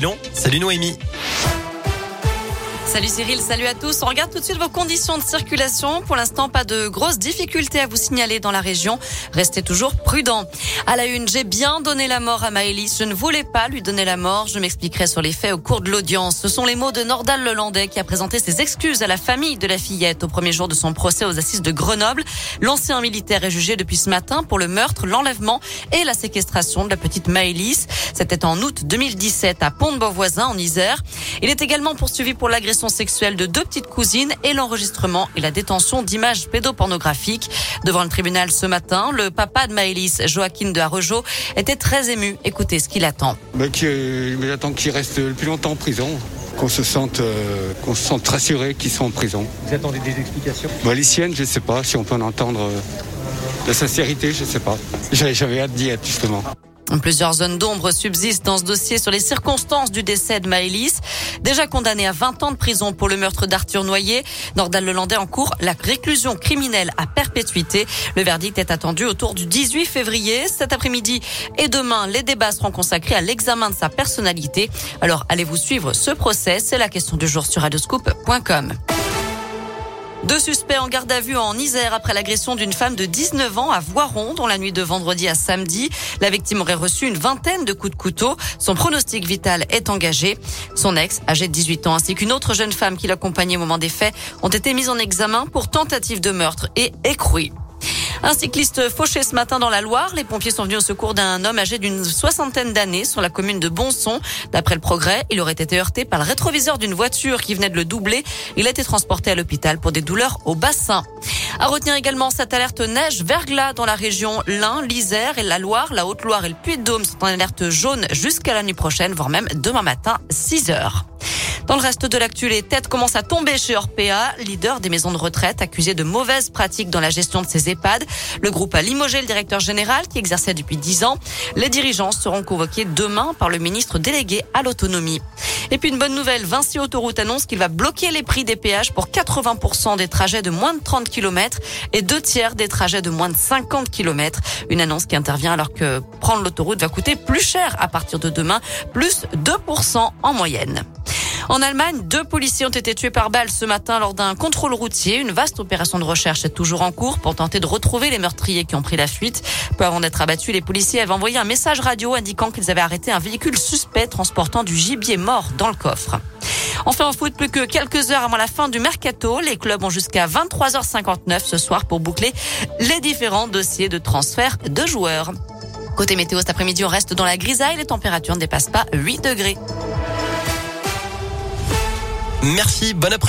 Non, salut Noémie. Salut Cyril, salut à tous. On regarde tout de suite vos conditions de circulation. Pour l'instant, pas de grosses difficultés à vous signaler dans la région. Restez toujours prudents. À la une, j'ai bien donné la mort à Maëlys. Je ne voulais pas lui donner la mort. Je m'expliquerai sur les faits au cours de l'audience. Ce sont les mots de Nordal Lelandais qui a présenté ses excuses à la famille de la fillette au premier jour de son procès aux assises de Grenoble. L'ancien militaire est jugé depuis ce matin pour le meurtre, l'enlèvement et la séquestration de la petite Maëlys. C'était en août 2017 à Pont-de-Beauvoisin en Isère. Il est également poursuivi pour l'agression sexuelle de deux petites cousines et l'enregistrement et la détention d'images pédopornographiques. Devant le tribunal ce matin, le papa de Maëlys, Joaquin de Arrejo, était très ému. Écoutez ce qu'il attend. Mais il attend qu'il reste le plus longtemps en prison qu'on se sente, euh, qu'on se sente rassuré qu'ils sont en prison. Vous attendez des explications? Bah, Les siennes, je ne sais pas. Si on peut en entendre euh, la sincérité, je ne sais pas. J'avais hâte d'y être justement. Plusieurs zones d'ombre subsistent dans ce dossier sur les circonstances du décès de Maëlys. Déjà condamné à 20 ans de prison pour le meurtre d'Arthur Noyer, Nordal Lelandais en cours la réclusion criminelle à perpétuité. Le verdict est attendu autour du 18 février. Cet après-midi et demain, les débats seront consacrés à l'examen de sa personnalité. Alors, allez-vous suivre ce procès? C'est la question du jour sur radioscoop.com. Deux suspects en garde à vue en Isère après l'agression d'une femme de 19 ans à Voiron dans la nuit de vendredi à samedi. La victime aurait reçu une vingtaine de coups de couteau. Son pronostic vital est engagé. Son ex, âgé de 18 ans, ainsi qu'une autre jeune femme qui l'accompagnait au moment des faits, ont été mis en examen pour tentative de meurtre et écroué. Un cycliste fauché ce matin dans la Loire. Les pompiers sont venus au secours d'un homme âgé d'une soixantaine d'années sur la commune de Bonson. D'après le progrès, il aurait été heurté par le rétroviseur d'une voiture qui venait de le doubler. Il a été transporté à l'hôpital pour des douleurs au bassin. À retenir également cette alerte neige verglas dans la région l'Ain, l'Isère et la Loire. La Haute-Loire et le Puy-de-Dôme sont en alerte jaune jusqu'à la nuit prochaine, voire même demain matin, 6 heures. Dans le reste de l'actu, les têtes commencent à tomber chez Orpea, leader des maisons de retraite, accusé de mauvaises pratiques dans la gestion de ses EHPAD. Le groupe a limogé le directeur général qui exerçait depuis 10 ans. Les dirigeants seront convoqués demain par le ministre délégué à l'autonomie. Et puis une bonne nouvelle, Vinci Autoroute annonce qu'il va bloquer les prix des péages pour 80% des trajets de moins de 30 km et deux tiers des trajets de moins de 50 km. Une annonce qui intervient alors que prendre l'autoroute va coûter plus cher à partir de demain, plus 2% en moyenne. En Allemagne, deux policiers ont été tués par balle ce matin lors d'un contrôle routier. Une vaste opération de recherche est toujours en cours pour tenter de retrouver les meurtriers qui ont pris la fuite. Peu avant d'être abattus, les policiers avaient envoyé un message radio indiquant qu'ils avaient arrêté un véhicule suspect transportant du gibier mort dans le coffre. Enfin en foot, plus que quelques heures avant la fin du mercato, les clubs ont jusqu'à 23h59 ce soir pour boucler les différents dossiers de transfert de joueurs. Côté météo, cet après-midi, on reste dans la grisaille. Les températures ne dépassent pas 8 degrés. Merci, bon après